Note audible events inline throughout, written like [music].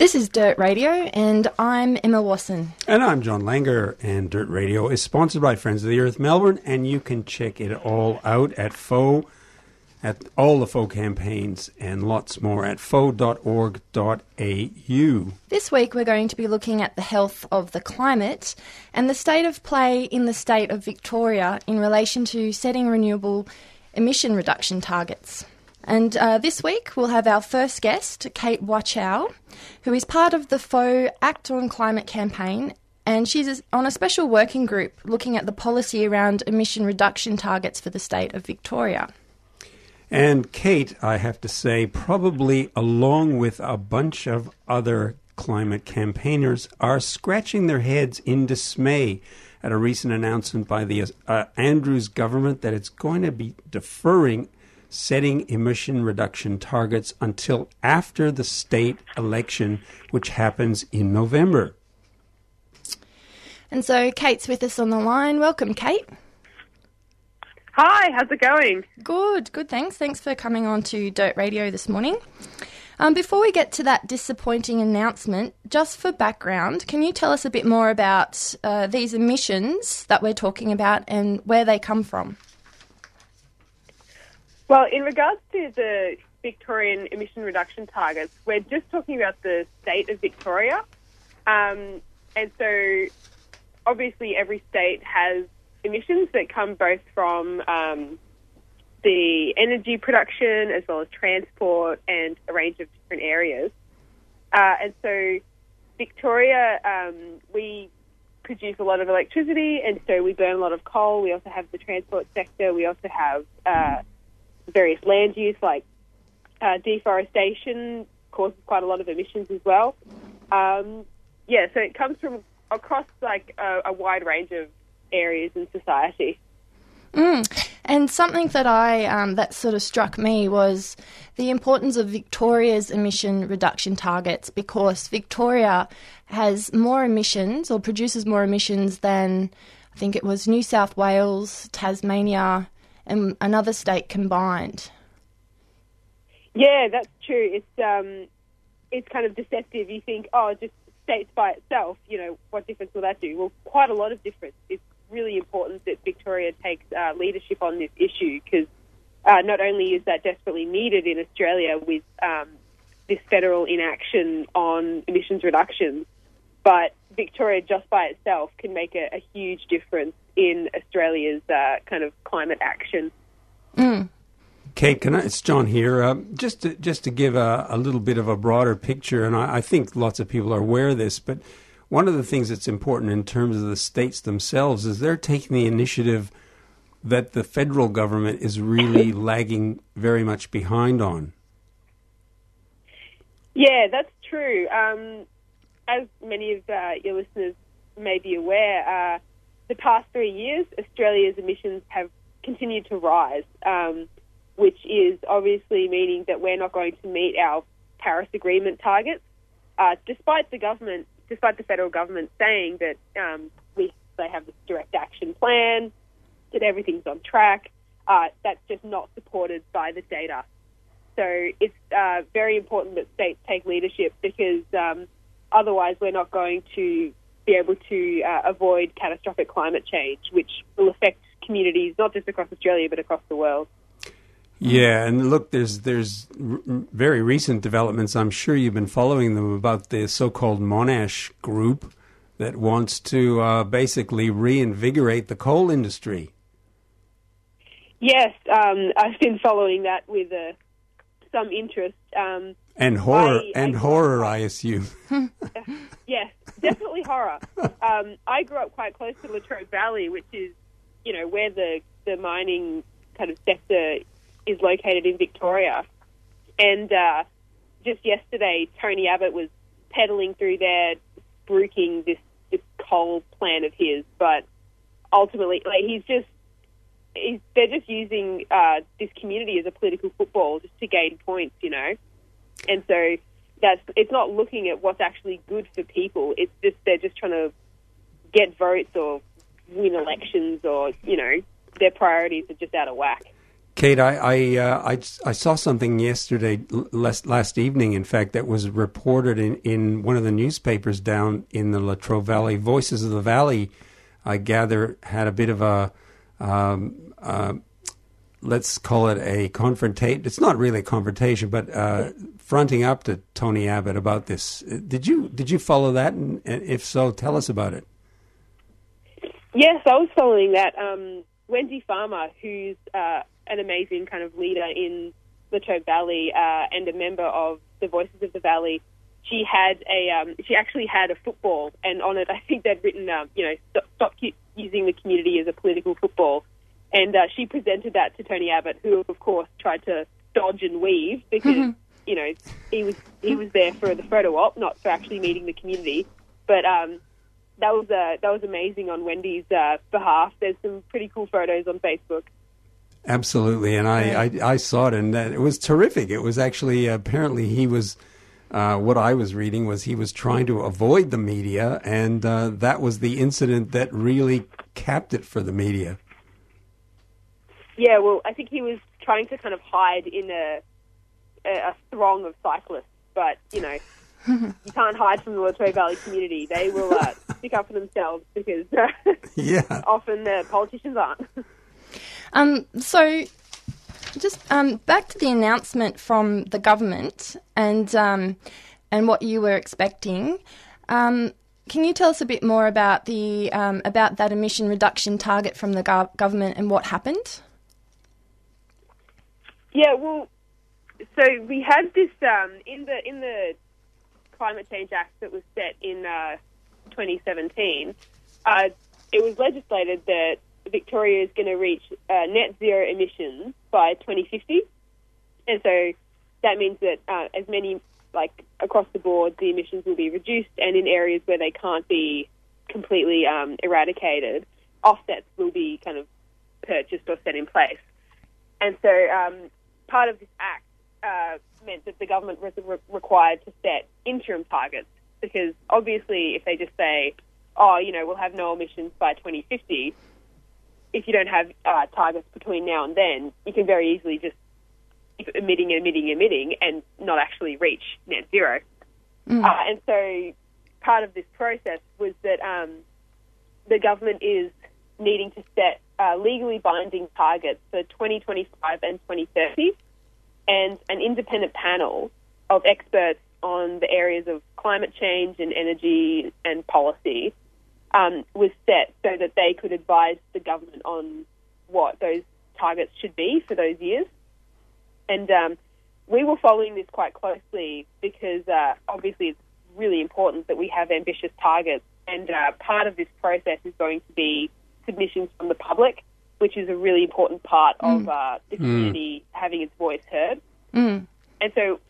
This is Dirt Radio, and I'm Emma Wasson. And I'm John Langer, and Dirt Radio is sponsored by Friends of the Earth Melbourne, and you can check it all out at FoE, at all the FoE campaigns, and lots more at foe.org.au. This week we're going to be looking at the health of the climate and the state of play in the state of Victoria in relation to setting renewable emission reduction targets. And uh, this week we'll have our first guest, Kate Wachow, who is part of the FoE Act on Climate campaign. And she's on a special working group looking at the policy around emission reduction targets for the state of Victoria. And Kate, I have to say, probably along with a bunch of other climate campaigners, are scratching their heads in dismay at a recent announcement by the uh, Andrews government that it's going to be deferring setting emission reduction targets until after the state election, which happens in November. And so Kate's with us on the line. Welcome, Kate. Hi, how's it going? Good, good, thanks. Thanks for coming on to Dirt Radio this morning. Um, before we get to that disappointing announcement, just for background, can you tell us a bit more about uh, these emissions that we're talking about and where they come from? Well, in regards to the Victorian emission reduction targets, we're just talking about the state of Victoria. Um, and so, obviously, every state has emissions that come both from um, the energy production as well as transport and a range of different areas. Uh, and so, Victoria, um, we produce a lot of electricity, and so we burn a lot of coal. We also have the transport sector. We also have uh, various land use, like uh, deforestation, causes quite a lot of emissions as well. Um, yeah, so it comes from across like a, a wide range of areas in society. Mm. And something that I um, that sort of struck me was the importance of Victoria's emission reduction targets because Victoria has more emissions or produces more emissions than I think it was New South Wales, Tasmania, and another state combined. Yeah, that's true. It's um, it's kind of deceptive. You think, oh, just states by itself, you know, what difference will that do? Well, quite a lot of difference. It's really important that Victoria takes uh, leadership on this issue because uh, not only is that desperately needed in Australia with um, this federal inaction on emissions reductions, but Victoria just by itself can make a, a huge difference in Australia's uh, kind of climate action. Mm. Kate, can I, it's John here. Uh, just to, just to give a, a, little bit of a broader picture, and I, I, think lots of people are aware of this, but one of the things that's important in terms of the states themselves is they're taking the initiative that the federal government is really [laughs] lagging very much behind on. Yeah, that's true. Um, as many of uh, your listeners may be aware, uh, the past three years, Australia's emissions have continued to rise, um, which is obviously meaning that we're not going to meet our Paris Agreement targets, uh, despite the government, despite the federal government saying that um, we they have this direct action plan, that everything's on track. Uh, that's just not supported by the data. So it's uh, very important that states take leadership because um, otherwise we're not going to be able to uh, avoid catastrophic climate change, which will affect communities not just across Australia but across the world. Yeah, and look, there's there's r- very recent developments. I'm sure you've been following them about the so-called Monash Group that wants to uh, basically reinvigorate the coal industry. Yes, um, I've been following that with uh, some interest. Um, And horror, I- and I- horror, I assume. [laughs] [laughs] Yes, definitely horror. Um, I grew up quite close to Latrobe Valley, which is, you know, where the, the mining kind of sector is located in Victoria. And uh, just yesterday, Tony Abbott was pedaling through there, spruiking this, this coal plan of his. But ultimately, like he's just, he's, they're just using uh, this community as a political football just to gain points, you know. And so that's it's not looking at what's actually good for people. It's just they're just trying to get votes or win elections, or you know, their priorities are just out of whack. Kate, I I, uh, I I saw something yesterday, last last evening, in fact, that was reported in, in one of the newspapers down in the Latrobe Valley. Voices of the Valley, I gather, had a bit of a um, uh, let's call it a confrontation. It's not really a confrontation, but uh, fronting up to Tony Abbott about this. Did you did you follow that? And, if so, tell us about it. Yes, I was following that. Um, Wendy Farmer, who's uh, an amazing kind of leader in Latrobe Valley uh, and a member of the Voices of the Valley, she had a um, she actually had a football, and on it I think they'd written, um, you know, stop, stop using the community as a political football, and uh, she presented that to Tony Abbott, who of course tried to dodge and weave because you know he was he was there for the photo op, not for actually meeting the community, but. Um, that was uh, that was amazing on Wendy's uh, behalf. There's some pretty cool photos on Facebook. Absolutely, and I, I, I saw it, and that, it was terrific. It was actually apparently he was. Uh, what I was reading was he was trying to avoid the media, and uh, that was the incident that really capped it for the media. Yeah, well, I think he was trying to kind of hide in a a, a throng of cyclists, but you know, [laughs] you can't hide from the Latrobe Valley community. They will uh, stick up for themselves because [laughs] Yeah, often the politicians aren't. [laughs] Um, so, just um, back to the announcement from the government and um, and what you were expecting. Um, can you tell us a bit more about the um, about that emission reduction target from the gov- government and what happened? Yeah, well, so we had this um, in the in the Climate Change Act that was set in uh, 2017. Uh, it was legislated that Victoria is going to reach uh, net zero emissions by 2050, and so that means that uh, as many like across the board, the emissions will be reduced, and in areas where they can't be completely um, eradicated, offsets will be kind of purchased or set in place. And so um, part of this act uh, meant that the government was re- required to set interim targets because obviously if they just say, oh, you know, we'll have no emissions by 2050, if you don't have uh, targets between now and then, you can very easily just keep emitting, emitting, emitting and not actually reach net zero. Uh, and so part of this process was that um, the government is needing to set uh, legally binding targets for 2025 and 2030, and an independent panel of experts on the areas of climate change and energy and policy um, was set so that they could advise the government on what those targets should be for those years. And um, we were following this quite closely because uh, obviously it's really important that we have ambitious targets. And uh, part of this process is going to be submissions from the public, which is a really important part of uh, the community having its voice heard. Mm. And so,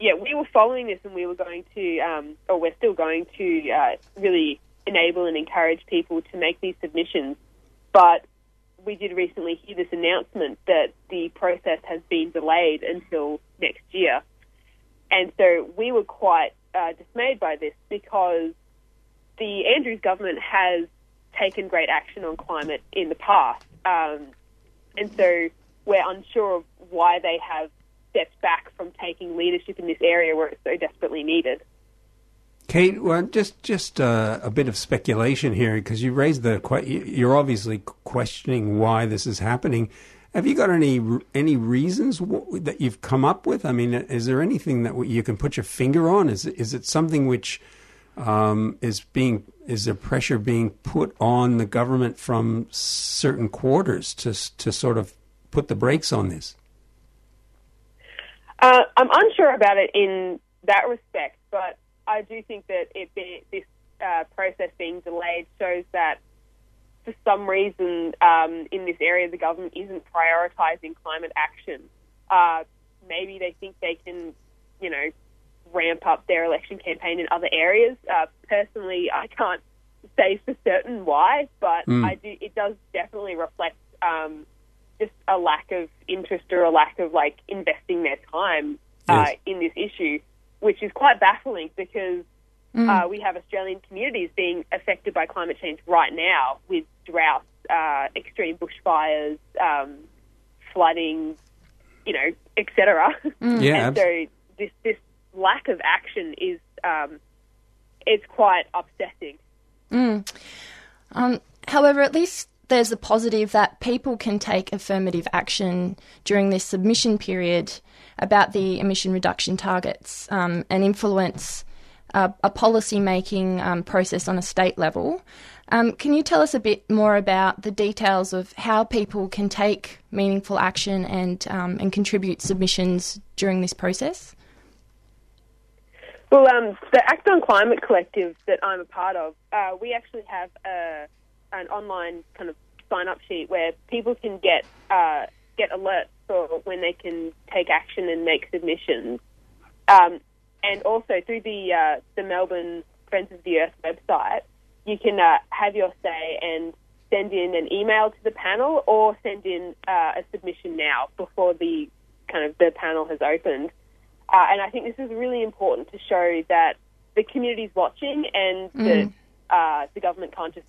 yeah, we were following this, and we were going to, um, or we're still going to, uh, really enable and encourage people to make these submissions. But we did recently hear this announcement that the process has been delayed until next year, and so we were quite uh, dismayed by this because the Andrews government has taken great action on climate in the past, um, and so we're unsure of why they have stepped back from taking leadership in this area where it's so desperately needed. Kate, well, just just uh, a bit of speculation here because you raised the que- you're obviously questioning why this is happening. Have you got any any reasons w- that you've come up with? I mean, is there anything that you can put your finger on? Is is it something which um, is being is there pressure being put on the government from certain quarters to to sort of put the brakes on this? Uh, I'm unsure about it in that respect, but I do think that it be, this uh, process being delayed shows that for some reason um, in this area the government isn't prioritising climate action. Uh, maybe they think they can, you know, ramp up their election campaign in other areas. Uh, personally, I can't say for certain why, but Mm. I do. It does definitely reflect um, just a lack of interest or a lack of like investing their time uh, Yes. in this issue, which is quite baffling because uh, we have Australian communities being affected by climate change right now with droughts, uh, extreme bushfires, um, flooding, you know, etc. Yeah, [laughs] and so this this lack of action is um, it's quite upsetting. Um, however, at least there's a positive that people can take affirmative action during this submission period about the emission reduction targets um, and influence uh, a policy making um, process on a state level. Um, can you tell us a bit more about the details of how people can take meaningful action and um, and contribute submissions during this process? Well, um, the Act on Climate Collective that I'm a part of, uh, we actually have a, an online kind of sign up sheet where people can get uh, get alerts for when they can take action and make submissions. Um, and also through the uh, the Melbourne Friends of the Earth website, you can uh, have your say and send in an email to the panel or send in uh, a submission now before the kind of the panel has opened. Uh, and I think this is really important to show that the community's watching and that uh, the government can't just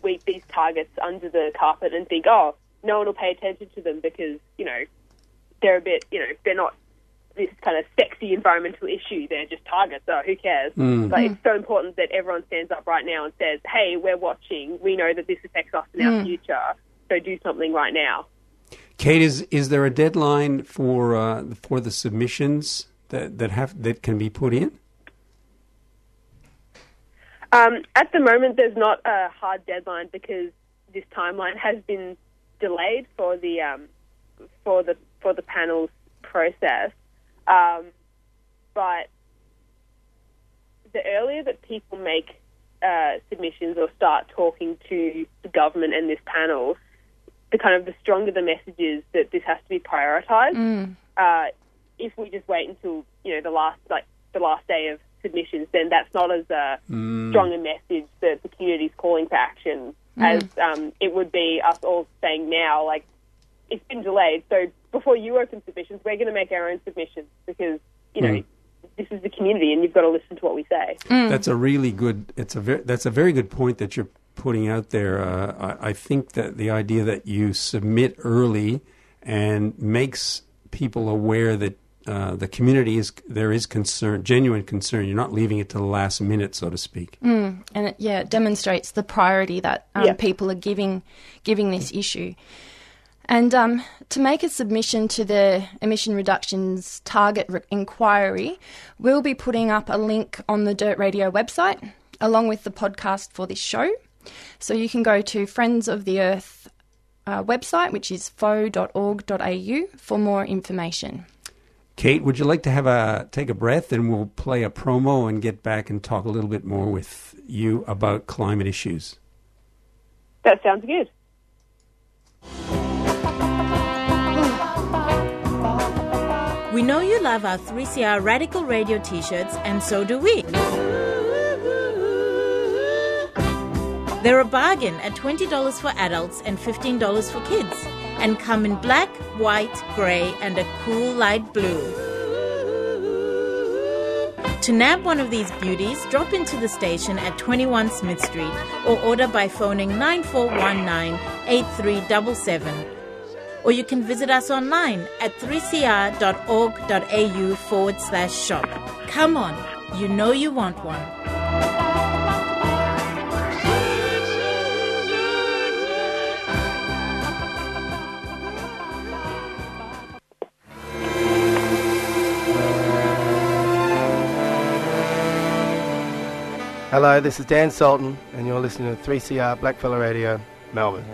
sweep these targets under the carpet and think, oh, no one will pay attention to them because, you know, they're a bit, you know, they're not this kind of sexy environmental issue. They're just targets. So who cares? But it's so important that everyone stands up right now and says, hey, we're watching. We know that this affects us in our future. So do something right now. Kate, is is there a deadline for uh, for the submissions that that have that can be put in? Um, at the moment, there's not a hard deadline because this timeline has been delayed for the um, for the for the panel's process. Um, but the earlier that people make uh, submissions or start talking to the government and this panel, the kind of the stronger the message is that this has to be prioritised. Uh, if we just wait until you know the last like the last day of submissions, then that's not as a strong a message that the community is calling for action mm. as um, it would be us all saying now. Like it's been delayed, so before you open submissions, we're going to make our own submissions because you know mm. this is the community, and you've got to listen to what we say. That's a really good. It's a very, that's a very good point that you're putting out there. Uh, I, I think that the idea that you submit early and makes people aware that uh, the community is there is concern, genuine concern. You're not leaving it to the last minute, so to speak. and it, yeah, it demonstrates the priority that um, Yeah. people are giving giving this issue. And um, to make a submission to the emission reductions target re- inquiry, we'll be putting up a link on the Dirt Radio website along with the podcast for this show. So you can go to Friends of the Earth uh, website, which is foe.org.au, for more information. Kate, would you like to have a take a breath, and we'll play a promo and get back and talk a little bit more with you about climate issues. That sounds good. We know you love our 3CR Radical Radio t shirts, and so do we. They're a bargain at $20 for adults and $15 for kids, and come in black, white, grey, and a cool light blue. To nab one of these beauties, drop into the station at 21 Smith Street or order by phoning 9419 8377 or you can visit us online at 3cr.org.au forward slash shop. Come on, you know you want one. Hello, this is Dan Sultan, and you're listening to 3CR Blackfella Radio, Melbourne.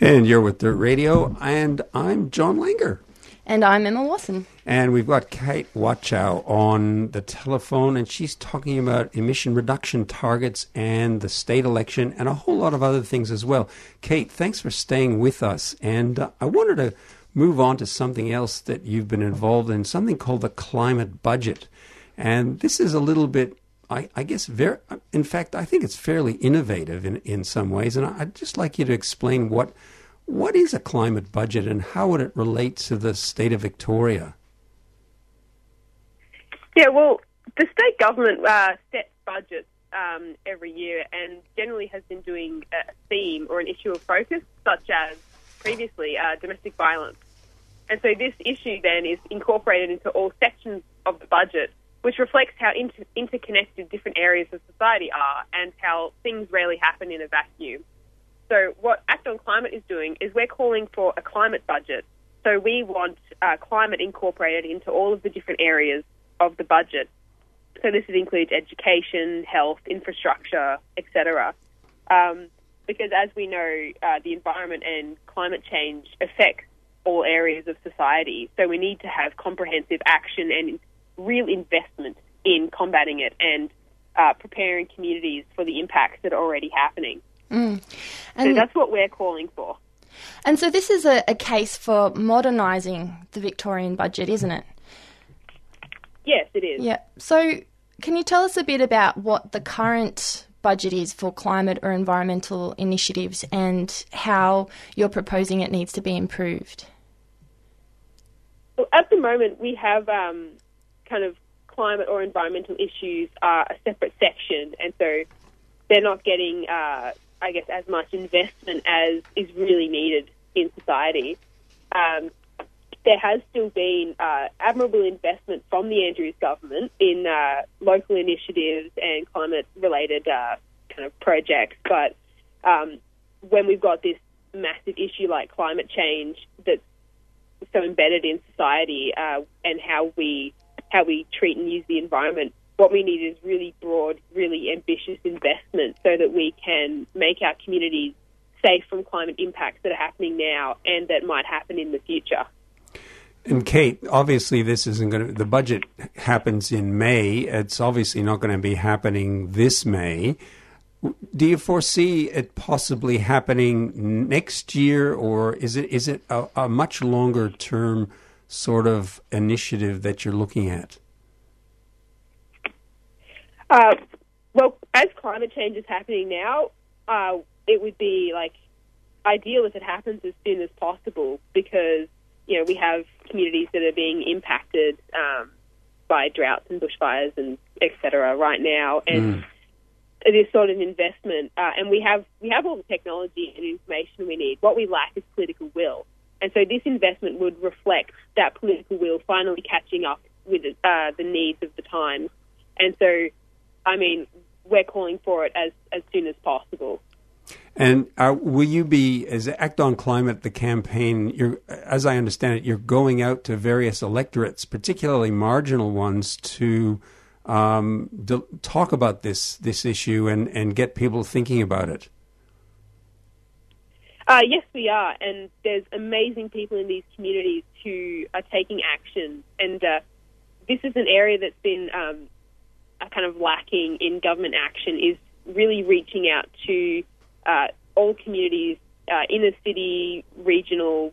And you're with Dirt Radio, and I'm John Langer. And I'm Emma Watson. And we've got Kate Watchow on the telephone, and she's talking about emission reduction targets and the state election and a whole lot of other things as well. Kate, thanks for staying with us. And uh, I wanted to move on to something else that you've been involved in, something called the climate budget. And this is a little bit, I, I guess, very, in fact, I think it's fairly innovative in, in some ways. And I'd just like you to explain what, what is a climate budget and how would it relate to the state of Victoria? Yeah, well, the state government uh, sets budgets um, every year and generally has been doing a theme or an issue of focus, such as previously uh, domestic violence. And so this issue then is incorporated into all sections of the budget, which reflects how inter- interconnected different areas of society are and how things rarely happen in a vacuum. So what Act on Climate is doing is we're calling for a climate budget. So we want uh, climate incorporated into all of the different areas of the budget. So this includes education, health, infrastructure, etc. Um, because as we know, uh, the environment and climate change affects all areas of society. So we need to have comprehensive action and real investment in combating it and uh, preparing communities for the impacts that are already happening. Mm. so that's what we're calling for. And so this is a, a case for modernising the Victorian budget, isn't it? Yes, it is. Yeah. So can you tell us a bit about what the current budget is for climate or environmental initiatives and how you're proposing it needs to be improved? Well, at the moment, we have um, kind of climate or environmental issues are a separate section, and so they're not getting, uh, I guess, as much investment as is really needed in society. Um, there has still been uh, admirable investment from the Andrews government in uh, local initiatives and climate-related uh, kind of projects, but um, when we've got this massive issue like climate change that's so embedded in society uh, and how we how we treat and use the environment, what we need is really broad, really ambitious investment so that we can make our communities safe from climate impacts that are happening now and that might happen in the future. And Kate, obviously, this isn't going to. The budget happens in May. It's obviously not going to be happening this May. Do you foresee it possibly happening next year, or is it is it a, a much longer term sort of initiative that you're looking at? Uh, well, as climate change is happening now, uh, it would be like ideal if it happens as soon as possible because you know we have communities that are being impacted um, by droughts and bushfires and etc. right now, and mm. This sort of investment, uh, and we have we have all the technology and information we need. What we lack is political will, and so this investment would reflect that political will finally catching up with uh, the needs of the times, and so I mean, we're calling for it as, as soon as possible. And uh, will you be, as Act on Climate, the campaign, as I understand it, you're going out to various electorates, particularly marginal ones, to um, talk about this this issue and, and get people thinking about it? Uh, yes, we are. And there's amazing people in these communities who are taking action. And uh, this is an area that's been um, kind of lacking in government action is really reaching out to uh, all communities, uh, inner city, regional,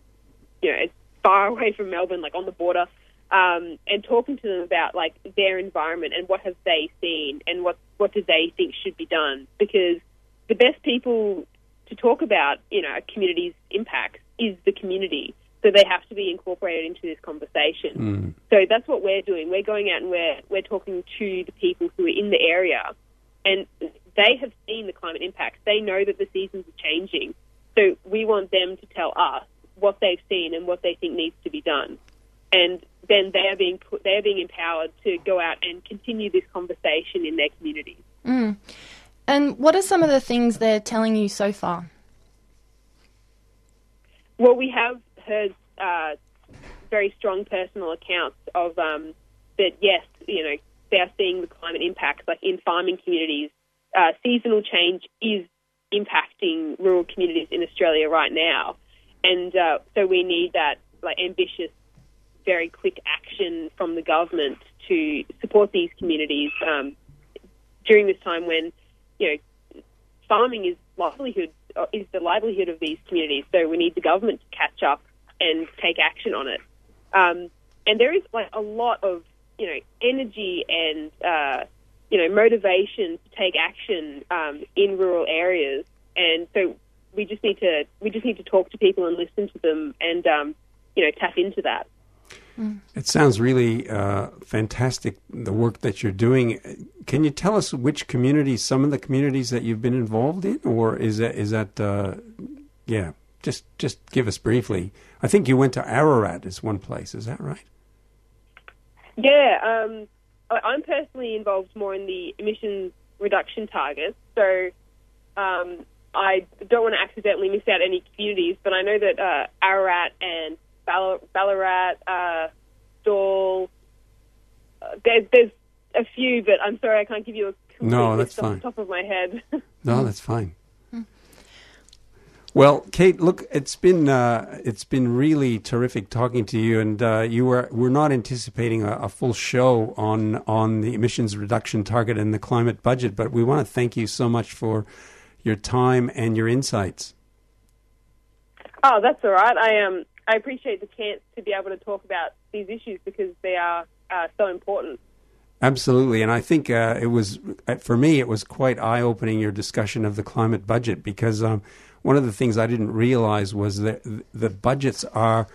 you know, as far away from Melbourne, like on the border, um, and talking to them about like their environment and what have they seen and what what do they think should be done. Because the best people to talk about, you know, a community's impacts is the community. So they have to be incorporated into this conversation. Mm. So that's what we're doing. We're going out and we're we're talking to the people who are in the area, and they have seen the climate impacts. They know that the seasons are changing. So we want them to tell us what they've seen and what they think needs to be done. And then they are being put, they are being empowered to go out and continue this conversation in their communities. Mm. And what are some of the things they're telling you so far? Well, we have heard uh, very strong personal accounts of um, that. Yes, you know they are seeing the climate impacts, like in farming communities. Uh, seasonal change is impacting rural communities in Australia right now, and uh, so we need that like ambitious, very quick action from the government to support these communities um, during this time when you know farming is livelihood uh, is the livelihood of these communities. So we need the government to catch up and take action on it. Um, and there is like a lot of you know energy and uh, you know motivation to take action um, in rural areas, and so we just need to we just need to talk to people and listen to them and um, you know tap into that. It sounds really uh, fantastic, the work that you're doing. Can you tell us which communities, some of the communities that you've been involved in, or is that, is that uh, yeah, just, just give us briefly. I think you went to Ararat is one place, is that right? Yeah, um, I- I'm personally involved more in the emissions reduction targets. So um, I don't want to accidentally miss out any communities, but I know that uh, Ararat and Ballarat, uh, uh, there's, there's a few, but I'm sorry I can't give you a complete No, list that's off fine. the top of my head. [laughs] No, that's fine. Well, Kate, look, it's been uh, it's been really terrific talking to you, and uh, you were we're not anticipating a, a full show on on the emissions reduction target and the climate budget, but we want to thank you so much for your time and your insights. Oh, that's all right. I um I appreciate the chance to be able to talk about these issues because they are uh, so important. Absolutely, and I think uh, it was uh, for me. It was quite eye-opening your discussion of the climate budget because um, one of the things I didn't realize was that the budgets are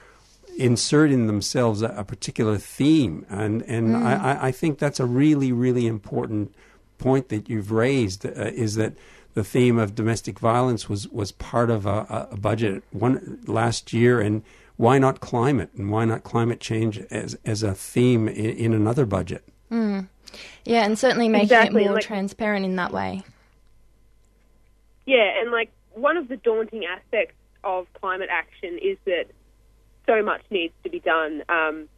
inserting themselves a, a particular theme, and and I, I- I think that's a really really important point that you've raised uh, is that the theme of domestic violence was was part of a, a budget one last year and. Why not climate, and why not climate change as as a theme in, in another budget? Yeah, and certainly making Exactly, it more like- transparent in that way. Yeah, and like one of the daunting aspects of climate action is that so much needs to be done, um,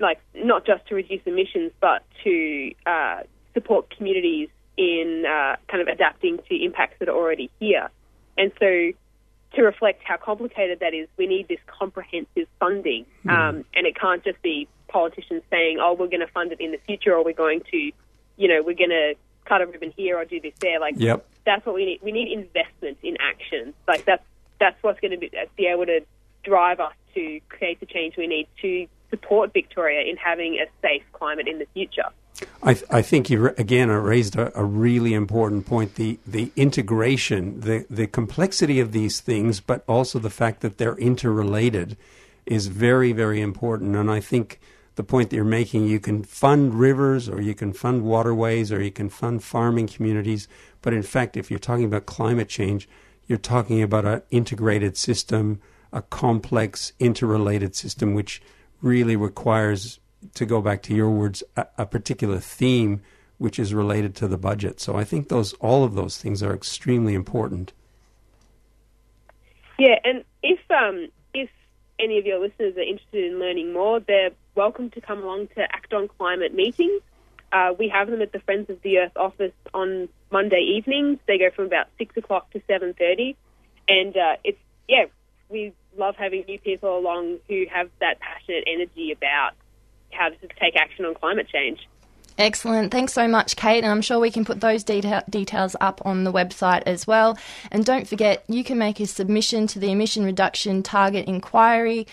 like not just to reduce emissions, but to uh, support communities in uh, kind of adapting to impacts that are already here. And so, to reflect how complicated that is, we need this comprehensive funding, um, and it can't just be politicians saying, "Oh, we're going to fund it in the future," or "We're going to, you know, we're going to cut a ribbon here or do this there." Like Yep. that's what we need. We need investment in action. Like that's that's what's going to be, be able to drive us to create the change we need to support Victoria in having a safe climate in the future. I, th- I think you again uh, raised a, a really important point: the the integration, the the complexity of these things, but also the fact that they're interrelated, is very very important. And I think the point that you're making, you can fund rivers, or you can fund waterways, or you can fund farming communities, but in fact, if you're talking about climate change, you're talking about an integrated system, a complex, interrelated system, which really requires, to go back to your words, a, a particular theme which is related to the budget. So I think those all of those things are extremely important. Yeah, and if um, if any of your listeners are interested in learning more, they're welcome to come along to Act on Climate meetings. Uh, we have them at the Friends of the Earth office on Monday evenings. They go from about six o'clock to seven thirty, and uh, it's yeah, we love having new people along who have that passionate energy about how to take action on climate change. Excellent. Thanks so much, Kate. And I'm sure we can put those deta- details up on the website as well. And don't forget, you can make a submission to the emission reduction target inquiry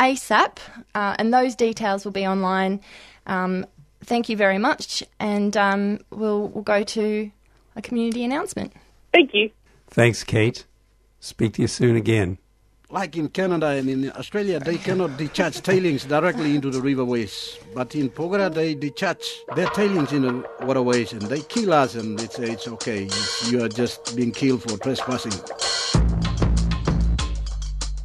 ASAP, uh, and those details will be online. Um, thank you very much. And um, we'll, we'll go to a community announcement. Thank you. Thanks, Kate. Speak to you soon again. Like in Canada and in Australia, they cannot discharge tailings directly into the riverways. But in Porgera, they discharge their tailings in the waterways and they kill us and they say it's okay. You are just being killed for trespassing.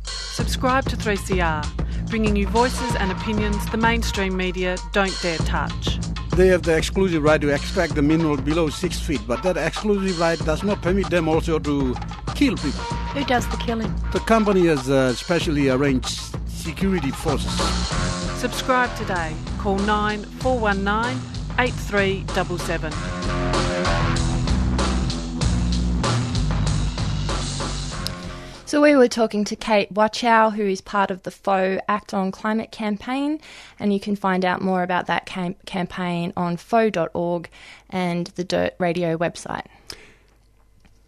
Subscribe to 3CR, bringing you voices and opinions the mainstream media don't dare touch. They have the exclusive right to extract the mineral below six feet, but that exclusive right does not permit them also to kill people. Who does the killing? The company has uh, specially arranged security forces. Subscribe today. Call 9419 8377. So we were talking to Kate Wachow, who is part of the FoE Act on Climate campaign, and you can find out more about that cam- campaign on foe.org and the Dirt Radio website.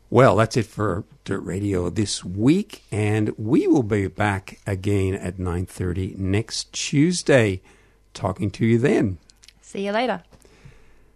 Well, that's it for Dirt Radio this week, and we will be back again at 9:30 next Tuesday talking to you then. See you later.